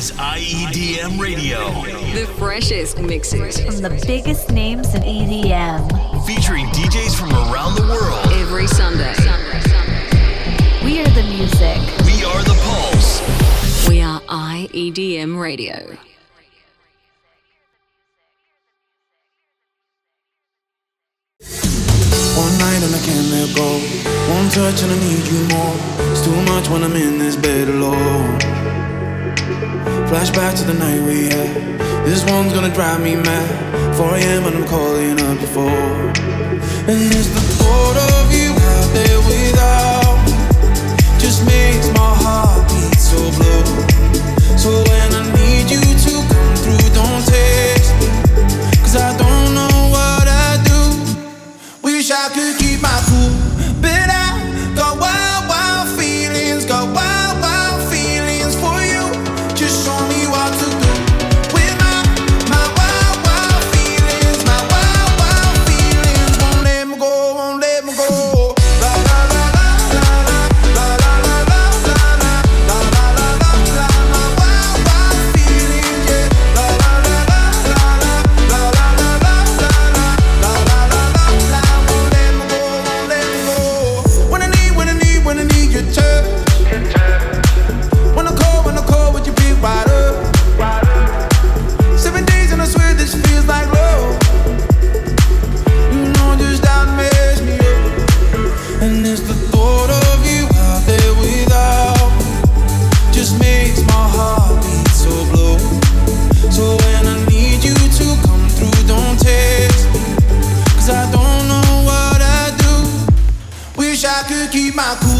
is IEDM Radio. The freshest mixes from the biggest names in EDM. Featuring DJs from around the world. Every Sunday. We are the music. We are the pulse. We are IEDM Radio. One night and I can't let go. One touch and I need you more. It's too much when I'm in this bed alone. Flashback to the night we had. This one's gonna drive me mad. 4 a.m. and I'm calling up before. And it's the thought of you out there without me. Just makes my heart beat so blue. So when I need you to come through, don't text. Cause I don't know what I do. Wish I could keep my cool. keep my cool.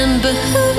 remember who